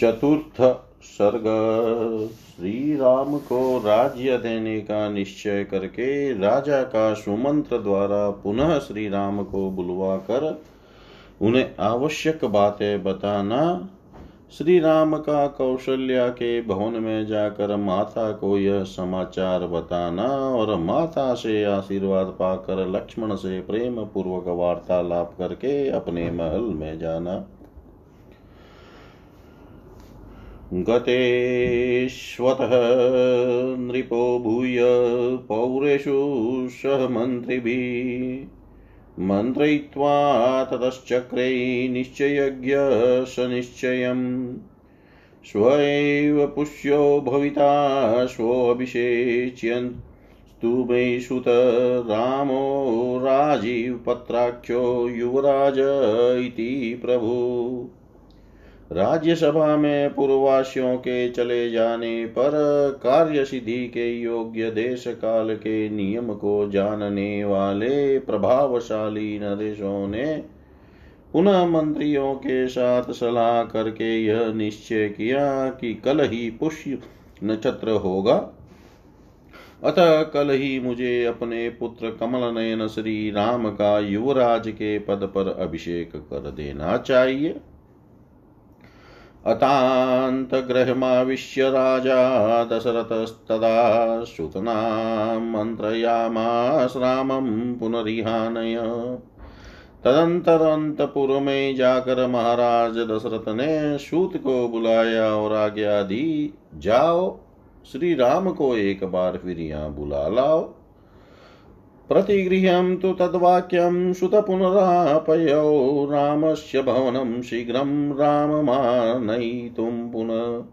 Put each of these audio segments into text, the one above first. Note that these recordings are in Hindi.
चतुर्थ सर्ग श्री राम को राज्य देने का निश्चय करके राजा का सुमंत्र द्वारा पुनः श्री राम को बुलवा कर उन्हें आवश्यक बातें बताना श्री राम का कौशल्या के भवन में जाकर माता को यह समाचार बताना और माता से आशीर्वाद पाकर लक्ष्मण से प्रेम पूर्वक वार्तालाप करके अपने महल में जाना। गतेष्वतः नृपो भूय पौरेषु सह मन्त्रिभिः मन्त्रयित्वा ततश्चक्रे निश्चयज्ञ स निश्चयम्। स्व एव पुष्यो भविता स्वभिषेच्यन्तु मे सुत रामो राजीवपत्राख्यो युवराज इति प्रभु। राज्यसभा में पूर्ववासियों के चले जाने पर कार्य सिद्धि के योग्य देश काल के नियम को जानने वाले प्रभावशाली नरेशों ने पुनः मंत्रियों के साथ सलाह करके यह निश्चय किया कि कल ही पुष्य नक्षत्र होगा। अतः कल ही मुझे अपने पुत्र कमल नयन श्री राम का युवराज के पद पर अभिषेक कर देना चाहिए। अतान्तगृहमाविश्य राजा दशरथस्तदा सुतनां मन्त्रयामास पुनरिहानय। तदंतरअंतपुर में जाकर महाराज दशरथ ने सूत को बुलाया और आज्ञा दी, जाओ श्री राम को एक बार फिर यहाँ बुला लाओ। प्रतिगृह्यं तु तद्वाक्यं श्रुतपुनरापयौ रामस्य भवनं शीघ्रं राममानयितुं पुनः।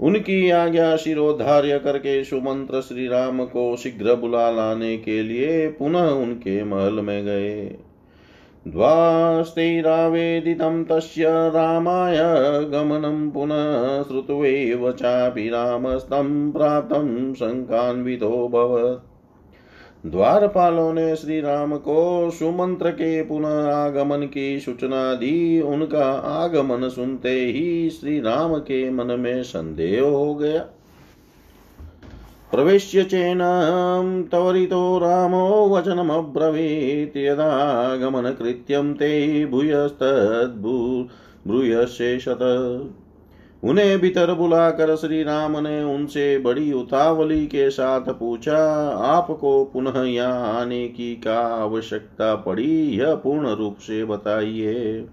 उनकी आज्ञा शिरोधार्य करके सुमंत्र श्री राम को शीघ्र बुला लाने के लिए पुनः उनके महल में गए। द्वास्तेरावेदितं तस्य रामाय गमनं पुनः श्रुत्वैव चापि रामस्तं प्राप्तं शङ्कान्वितोऽभवत् द्वारपालों ने श्री राम को सुमंत्र के पुनः आगमन की सूचना दी। उनका आगमन सुनते ही श्री राम के मन में संदेह हो गया। प्रवेश्य चेनां त्वरितो रामो वचनमब्रवीत्। यदागमनकृत्यं ते भूयस्तद्भू ब्रूयशेषत उन्हें भीतर बुलाकर श्री राम ने उनसे बड़ी उतावली के साथ पूछा, आपको पुनः यहाँ आने की क्या आवश्यकता पड़ी? यह पूर्ण रूप से बताइए।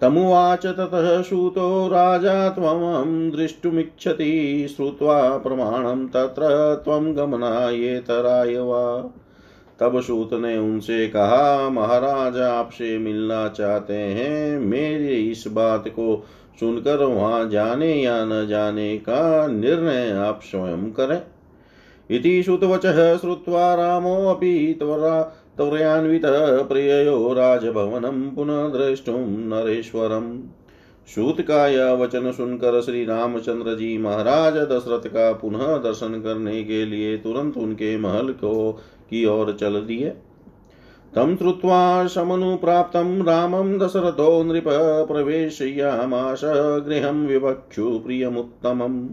तमुवाच ततः सूतो राजा त्वं दृष्टुमिच्छति। श्रुत्वा प्रमाणं तत्र त्वं गमनायेतराय वा। तब सूत ने उनसे कहा, महाराज आपसे मिलना चाहते हैं, मेरे इस बात को सुनकर वहाँ जाने या न जाने का निर्णय आप स्वयं करें। इति श्रुतवचः श्रुत्वा रामोऽपि त्वरा त्वरयान्वितः प्रिययो पुनः द्रष्टुं नरेश्वरम्। सूत का यह वचन सुनकर श्री रामचंद्र जी महाराज दशरथ का पुनः दर्शन करने के लिए तुरंत उनके महल को की ओर चल दिए। तं श्रुत्वा समनुप्राप्तं रामं दशरथो नृप प्रवेशयामास गृहं विवक्षु प्रियमुत्तमम्।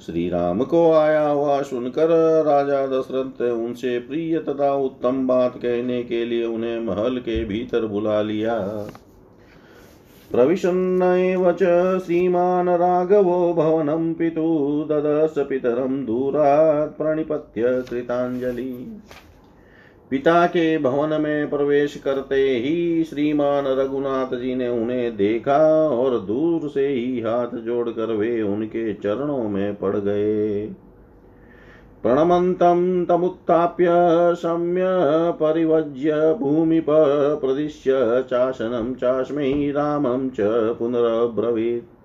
श्री राम को आया हुआ सुनकर राजा दशरथ उनसे प्रिय तथा उत्तम बात कहने के लिए उन्हें महल के भीतर बुला लिया। प्रविशन्नैव च श्रीमान् राघवो भवनं पितु ददश पितरं दूरात् प्रणिपत्य कृताञ्जलि। पिता के भवन में प्रवेश करते ही श्रीमान रघुनाथ जी ने उन्हें देखा और दूर से ही हाथ जोड़कर वे उनके चरणों में पड़ गए। प्रणमन्तं तमुत्थाप्य सम्य परिवज्य भूमिप प्रदिश्य चाशनं चास्मै रामं च पुनरब्रवीत्।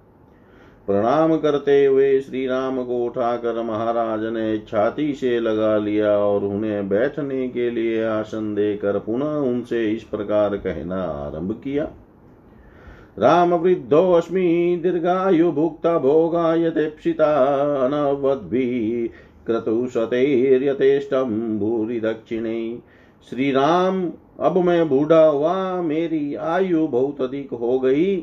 प्रणाम करते हुए श्री राम को उठाकर महाराज ने छाती से लगा लिया और उन्हें बैठने के लिए आसन देकर पुनः उनसे इस प्रकार कहना आरंभ किया। राम वृद्धो अस्मि दीर्घायु भुक्ता भोगायतेप्सिता अनवद्भि क्रतुशतेर्यथेष्टम भूरि दक्षिणे। श्री राम अब मैं बूढ़ा हुआ, मेरी आयु बहुत अधिक हो गई।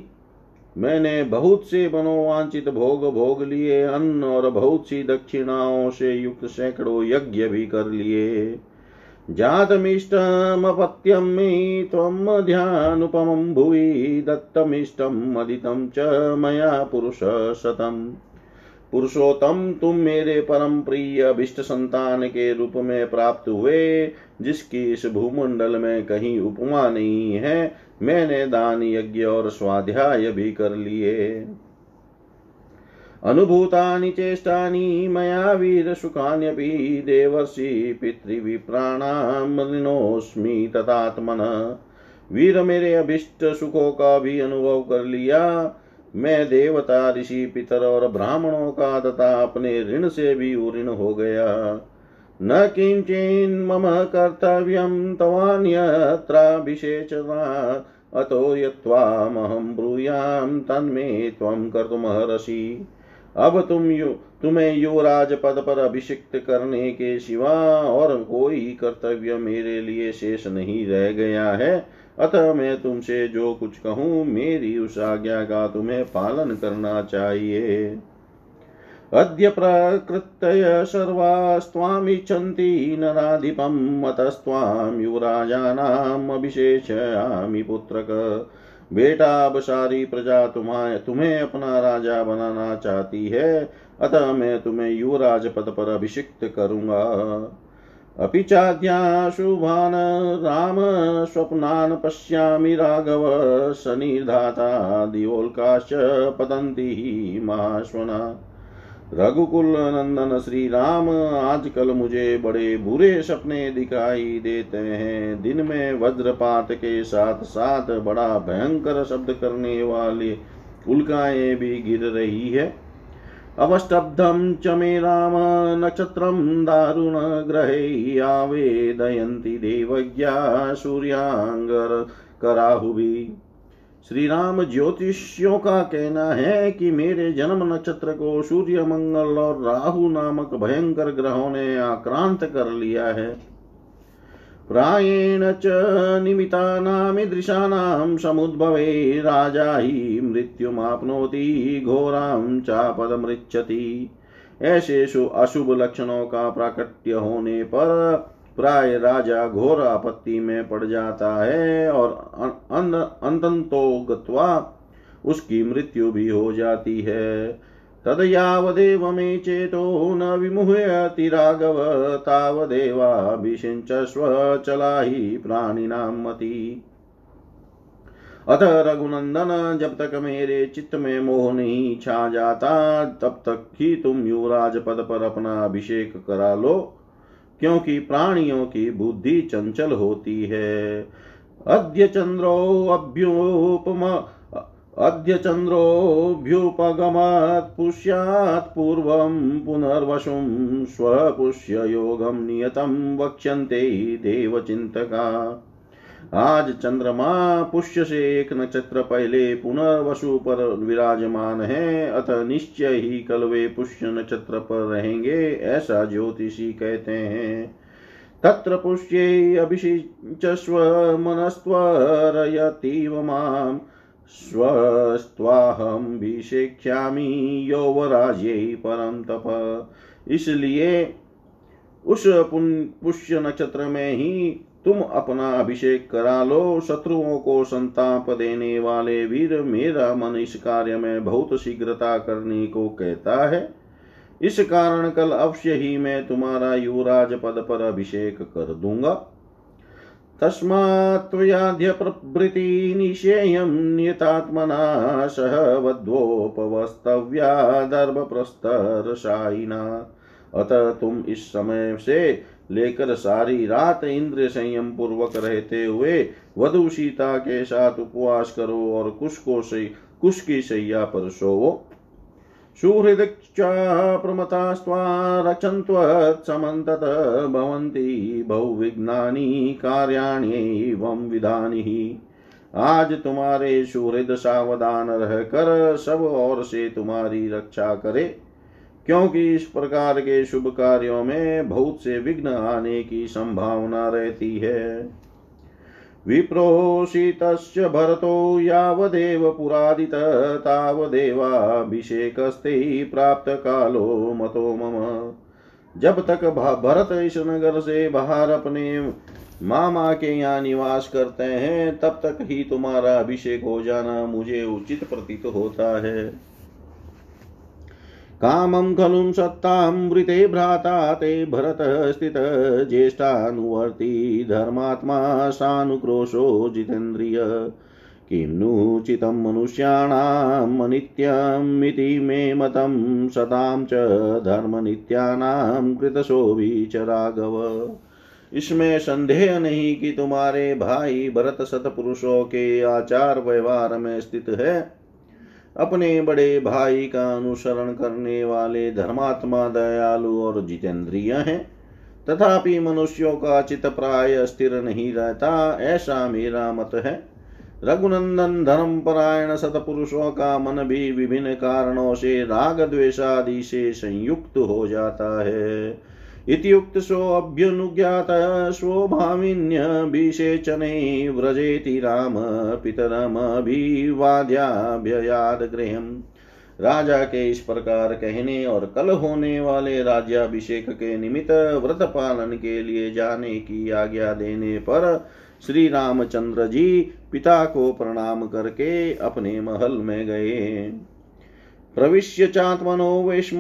मैंने बहुत से मनोवांचित भोग भोग लिए, अन्न और बहुत सी दक्षिणाओं से युक्त सैकड़ों यज्ञ भी कर लिए। जातमिष्टमपत्यं मे त्वमध्यानुपमं भुवि, दत्तमिष्टम् अदितं च मया पुरुषशतम् पुरुषोत्तम, तुम मेरे परम प्रिय अभिष्ट संतान के रूप में प्राप्त हुए, जिसकी इस भूमंडल में कहीं उपमा नहीं है, मैंने दान यज्ञ और स्वाध्याय भी कर लिए। अनुभूतानि चेष्टानि मया वीरसुखान्यपि देवर्षि पितृविप्राणां तथात्मन वीर मेरे अभिष्ट सुखों का भी अनुभव कर लिया मैं देवता, ऋषि, पितर और ब्राह्मणों का तथा अपने ऋण से भी उऋण हो गया। न किंचिन मम कर्तव्यम तवान्यत्राभिषेचना अतो यत्वामहं ब्रूयां तन्मे त्वं कर्तुमहर्षि अब तुम यु, तुम्हें युवराज पद पर अभिषिक्त करने के सिवा और कोई कर्तव्य मेरे लिए शेष नहीं रह गया है। अतः मैं तुमसे जो कुछ कहूँ, मेरी उस आज्ञा का तुम्हें पालन करना चाहिए। अद्य प्रकृतय सर्वास्त्वामिच्छन्ति नराधिपम् अतस्त्वां युवराजानाम् अभिषेचयामि पुत्रक। बेटा अब सारी प्रजा तुम्हारे तुम्हें अपना राजा बनाना चाहती है, अतः मैं तुम्हें युवराज पद पर अभिषिक्त करूँगा। अपि चाद्याशुभान् राम स्वप्नान् पश्यामि राघव सनिर्धाता दिवोल्काश्च पतन्ति महाश्वना रघुकुल नंदन श्री राम आजकल मुझे बड़े बुरे सपने दिखाई देते हैं। दिन में वज्रपात के साथ साथ बड़ा भयंकर शब्द करने वाले उल्काएँ भी गिर रही है। अवस्तब्धं च मे राम नक्षत्रं दारुणग्रहे आवेदयन्ति देवज्ञा श्री राम ज्योतिषियों का कहना है कि मेरे जन्म नक्षत्र को सूर्य, मंगल और राहु नामक भयंकर ग्रहों ने आक्रांत कर लिया है। प्रायेण च निमितानामीदृशानां समुद्भवे राजा हि मृत्युमाप्नोति घोरां चापदमृच्छति। ऐसे अशुभ लक्षणों का प्राकट्य होने पर प्राय राजा घोर आपत्ति में पड़ जाता है और अंततो गत्वा उसकी मृत्यु भी हो जाती है। तदयावदेव मे चेतो न विमुह्यति राघव, तावदेवाभिषिञ्चस्व चला हि प्राणिनां मति। अतः रघुनंदन, जब तक मेरे चित्त में मोह नहीं छा जाता, तब तक ही तुम युवराज पद पर अपना अभिषेक करा लो, क्योंकि प्राणियों की बुद्धि चंचल होती है। अद्य चंद्रो अभ्युपम अद्य चन्द्रोऽभ्युपगमात् पुष्यात् पूर्वं पुनर्वशुं, स्वपुष्ययोगं नियतं वक्ष्यन्ते देवचिन्तका। आज चंद्रमा पुष्य से एक नक्षत्र पहले पुनर्वसु पर विराजमान है, अतः निश्चय ही कल वे पुष्य नक्षत्र पर रहेंगे, ऐसा ज्योतिषी कहते हैं। तत्र पुष्ये अभिषिचस्व मनस्त्वरयतीव माम् स्वस्त्वाहम भिषेक्ष्यामि यौवराज्ये परम तप। इसलिए उस पुष्य नक्षत्र में ही तुम अपना अभिषेक करा लो, शत्रुओं को संताप देने वाले वीर मेरा मन इस कार्य में बहुत शीघ्रता करने को कहता है। इस कारण कल अवश्य ही मैं तुम्हारा युवराज पद पर अभिषेक कर दूँगा। तस्मात् त्वयाद्य प्रभृति निषेयं नियतात्मना सह वध्वोपवस्तव्या दर्भप्रस्तरशायिना अतः तुम इस समय से लेकर सारी रात इंद्र संयम पूर्वक रहते हुए वधु सीता के साथ उपवास करो और कुश को से। कुश की शैया पर सोवो आज तुम्हारे सुहृद सावधान रहकर सब और से तुम्हारी रक्षा करे। क्योंकि इस प्रकार के शुभ कार्यों में बहुत से विघ्न आने की संभावना रहती है। विप्रोषितश्च भरतो यावदेव पुरादित, तावदेवाभिषेकस्ते प्राप्तकालो मतो मम। जब तक भरत इस नगर से बाहर अपने मामा के यहाँ निवास करते हैं, तब तक ही तुम्हारा अभिषेक हो जाना मुझे उचित प्रतीत होता है। कामं खलुं सत्तामृते भ्राता ते भरत स्थित ज्येष्ठानुवर्ती धर्मात्मा सानुक्रोशो जितेन्द्रिय। किं नु चितं मनुष्याणामनित्यमिति मे मतं सतां च धर्मनित्यानां च राघव। इसमें संदेह नहीं कि तुम्हारे भाई भरत सतपुरुषों के आचार व्यवहार में स्थित है। अपने बड़े भाई का अनुसरण करने वाले धर्मात्मा दयालु और जितेंद्रिय हैं। तथापि मनुष्यों का चित प्राय स्थिर नहीं रहता, ऐसा मेरा मत है। रघुनंदन धर्म परायण सतपुरुषों का मन भी विभिन्न कारणों से राग द्वेषादि से संयुक्त हो जाता है। इत्युक्त सोऽभ्युनुज्ञात स्वभाविन्यभिषेचने व्रजेति राम पितरमभिवाद्याभ्ययाद गृहम् राजा के इस प्रकार कहने और कल होने वाले राज्याभिषेक के निमित्त व्रत पालन के लिए जाने की आज्ञा देने पर श्री रामचंद्र जी पिता को प्रणाम करके अपने महल में गए। प्रविश्य चात्मनो विष्म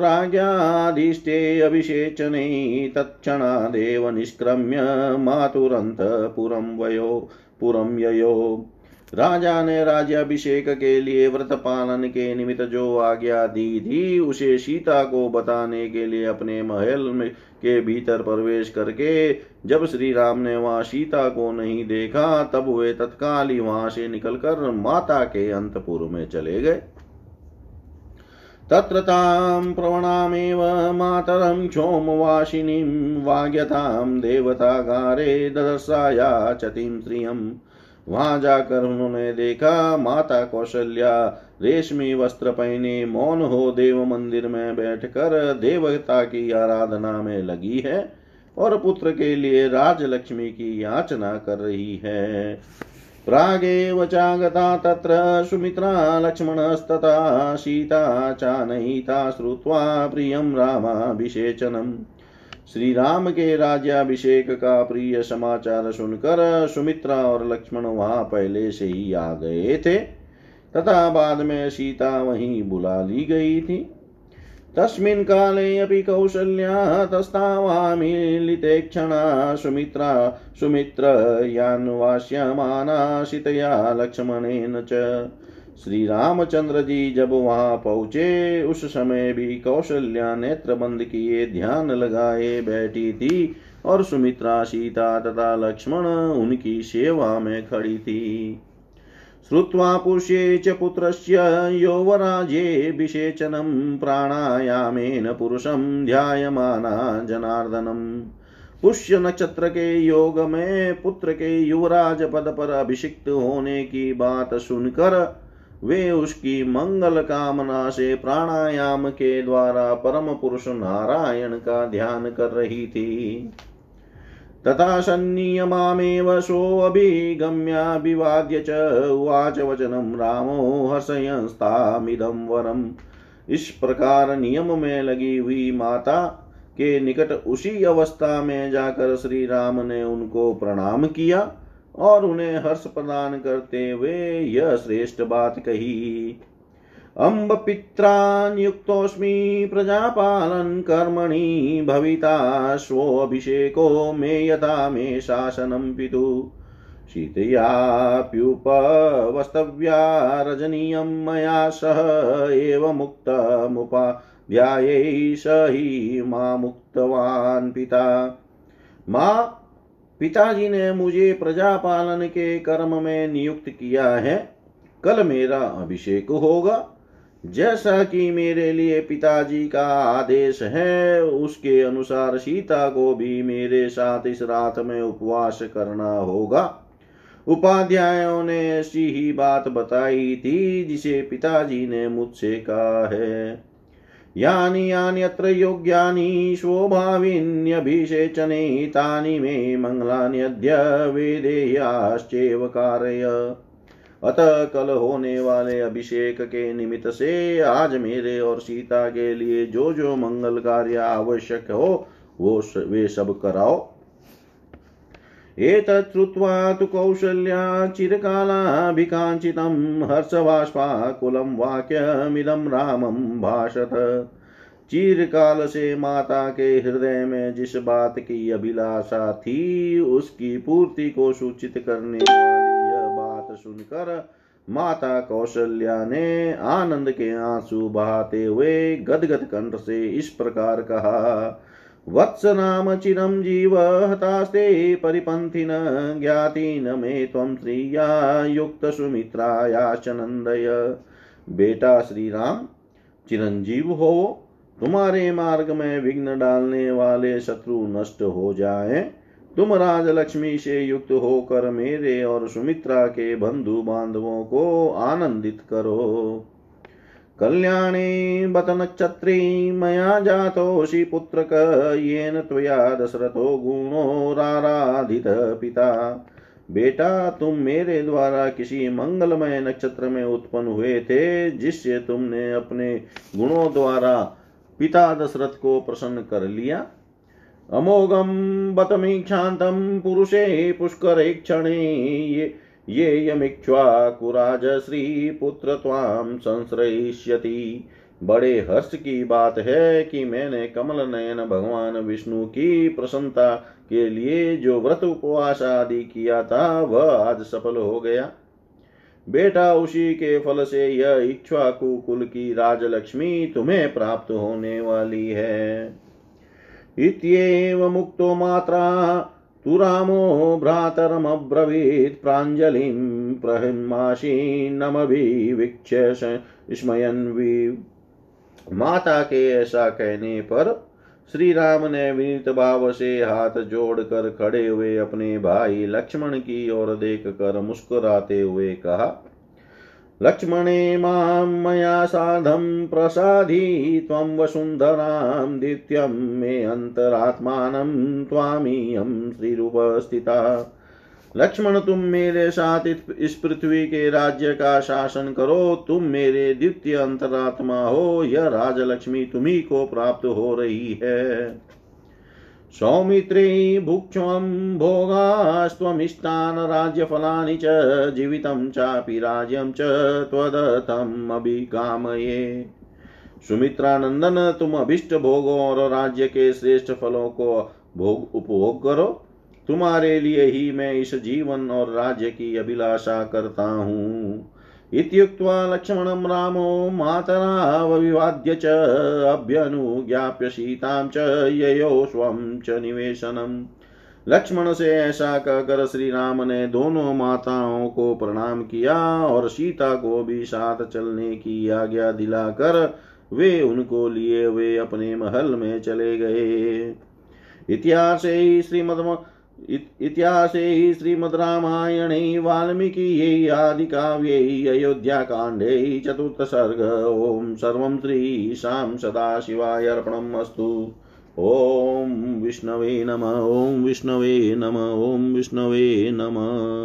राज्याधिष्ठे अभिषेचने तत्क्षणादेव निष्क्रम्य मातुरन्तपुरं वयो, पुरं ययो। राजा ने राज्याभिषेक के लिए व्रत पालन के निमित्त जो आज्ञा दी थी, उसे सीता को बताने के लिए अपने महल में के भीतर प्रवेश करके, जब श्री राम ने वहाँ सीता को नहीं देखा, तब वे तत्काल ही वहाँ से निकलकर माता के अंतपुर में चले गए। तत्र तां प्रवणामेव मातरं क्षोमवासिनीं वाग्यतां देवतागारे ददर्शाया चतिं श्रियम् वहाँ जाकर उन्होंने देखा माता कौशल्या, रेशमी वस्त्र पहने मौन हो देव मंदिर में बैठकर देवता की आराधना में लगी है और पुत्र के लिए राजलक्ष्मी की याचना कर रही है। प्रागेव चागता तत्र सुमित्रा लक्ष्मणस्तथा सीता चानयिता श्रुत्वा प्रियं रामाभिषेचनम् श्री राम के राज्याभिषेक का प्रिय समाचार सुनकर सुमित्रा और लक्ष्मण वहाँ पहले से ही आ गए थे, तथा बाद में सीता वहीं बुला ली गई थी। तस्मिन् काले अपि कौसल्या तस्तावामीलिते क्षणा सुमित्रा, सुमित्र यान्वास्यमाना सीतया लक्ष्मणेन च। श्री रामचंद्र जी जब वहाँ पहुँचे, उस समय भी कौशल्या नेत्र बंद किए ध्यान लगाए बैठी थी और सुमित्रा, सीता तथा लक्ष्मण उनकी सेवा में खड़ी थी। श्रुत्वा पुष्ये च पुत्रस्य यौवराजेऽभिषेचनं प्राणायामेन पुरुषं ध्यायमाना जनार्दनम् पुष्य नक्षत्र के योग में पुत्र के युवराज पद पर अभिषिक्त होने की बात सुनकर वे उसकी मंगल कामना से प्राणायाम के द्वारा परम पुरुष नारायण का ध्यान कर रही थी। तथा सन्नियमामेव सोऽभिगम्याभिवाद्य च उवाच वचनं, रामो हर्षयंस्तामिदं वरम् इस प्रकार नियम में लगी हुई माता के निकट उसी अवस्था में जाकर श्री राम ने उनको प्रणाम किया और उन्हें हर्ष प्रदान करते हुए यह श्रेष्ठ बात कही। अम्ब पित्रान्युक्तोऽस्मि प्रजापालन कर्मणि भविता स्वभिषेको मे यथा मे शासनं पितु। शीतयाप्युपवस्तव्या रजनीयं मया सह एव मुक्तमुपाध्यायै स हि मामुक्तवान् पिता। मा पिताजी ने मुझे प्रजा पालन के कर्म में नियुक्त किया है। कल मेरा अभिषेक होगा। जैसा कि मेरे लिए पिताजी का आदेश है, उसके अनुसार सीता को भी मेरे साथ इस रात में उपवास करना होगा। उपाध्यायों ने ऐसी ही बात बताई थी, जिसे पिताजी ने मुझसे कहा है। यानि यान्यत्र योग्यानि स्वभाविन्यभिषेचने तानि मे मङ्गलान्यद्य वेदेयाश्चैव कारय। अतः कल होने वाले अभिषेक के निमित्त से आज मेरे और सीता के लिए जो जो मंगल कार्य आवश्यक हो, वो वे सब कराओ। एतत् श्रुत्वा तु कौशल्या चिरकालाभिकाञ्चितं हर्षबाष्पाकुलं वाक्यमिदं रामं भाषत। चिरकाल से माता के हृदय में जिस बात की अभिलाषा थी, उसकी पूर्ति को सूचित करने वाली बात सुनकर माता कौशल्या ने आनंद के आँसू बहाते हुए गदगद कंठ से इस प्रकार कहा, वत्स नाम चिरं जीव हतास्ते परिपन्थिन ज्ञाति मे त्वं श्रिया युक्तसुमित्रायाश्च नन्दय। बेटा श्री राम चिरंजीव हो, तुम्हारे मार्ग में विघ्न डालने वाले शत्रु नष्ट हो जाए। तुम राज लक्ष्मी से युक्त होकर मेरे और सुमित्रा के बंधु बांधवों को आनंदित करो। कल्याणे बत नक्षत्री मया जातोऽसि पुत्रक, येन त्वया दशरथो गुणो राराधित पिता। बेटा, तुम मेरे द्वारा किसी मंगलमय नक्षत्र में उत्पन्न हुए थे, जिससे तुमने अपने गुणों द्वारा पिता दशरथ को प्रसन्न कर लिया। अमोघम बतमी बतमीक्षान्तं पुरुषे पुष्कर क्षणे। ये ये यमिक्ष्वाकुराज श्रीपुत्र त्वां संश्रयिष्यति। बड़े हर्ष की बात है कि मैंने कमल नयन भगवान विष्णु की प्रसन्नता के लिए जो व्रत उपवास आदि किया था, वह आज सफल हो गया। बेटा उसी के फल से यह इक्ष्वाकु कुकुल की राजलक्ष्मी तुम्हें प्राप्त होने वाली है। इत्येव मुक्तो मात्रा तु रामो भ्रातरमब्रवीत् प्राञ्जलिं प्रहिमाशीनमभिवीक्ष्य स्मयन् माता के ऐसा कहने पर श्री राम ने विनीत भाव से हाथ जोड़कर खड़े हुए अपने भाई लक्ष्मण की ओर देख कर मुस्कुराते हुए कहा लक्ष्मणे माँ मया साधं प्रसादी त्वं वसुन्धरां दित्यं मे अन्तरात्मानं त्वामीयं श्रीरूपस्थिता। लक्ष्मण, तुम मेरे साथ इस पृथ्वी के राज्य का शासन करो। तुम मेरे द्वितीय अंतरात्मा हो। यह राजलक्ष्मी तुम्ही को प्राप्त हो रही है। सौमित्रे भुक्ष्वं भोगास्त्वमिष्टान् राज्यफलानि च जीवितं चापि राज्यं च त्वदर्थम् अभिकामये सुमित्रानंदन तुम अभिष्ट भोगों और राज्य के श्रेष्ठ फलों को भोग उपभोग करो। तुम्हारे लिए ही मैं इस जीवन और राज्य की अभिलाषा करता हूँ। इत्युक्त्वा लक्ष्मणं रामो मातरावविवाद्य च अभ्यनुज्ञाप्य सीतां च ययो स्वं च निवेशनम्। लक्ष्मण से ऐसा कहकर श्री राम ने दोनों माताओं को प्रणाम किया और सीता को भी साथ चलने की आज्ञा दिलाकर वे उनको लिए वे अपने महल में चले गए। इतिहास श्रीमद इतिहासे श्रीमद्रामायणे वाल्मीकियै आदिकाव्यै अयोध्याकाण्डे चतुर्थसर्ग। ॐ सर्वं श्रीशां सदाशिवाय अर्पणम् अस्तु। ॐ विष्णवे नम, ॐ विष्णवे नम, ॐ विष्णवे नमः।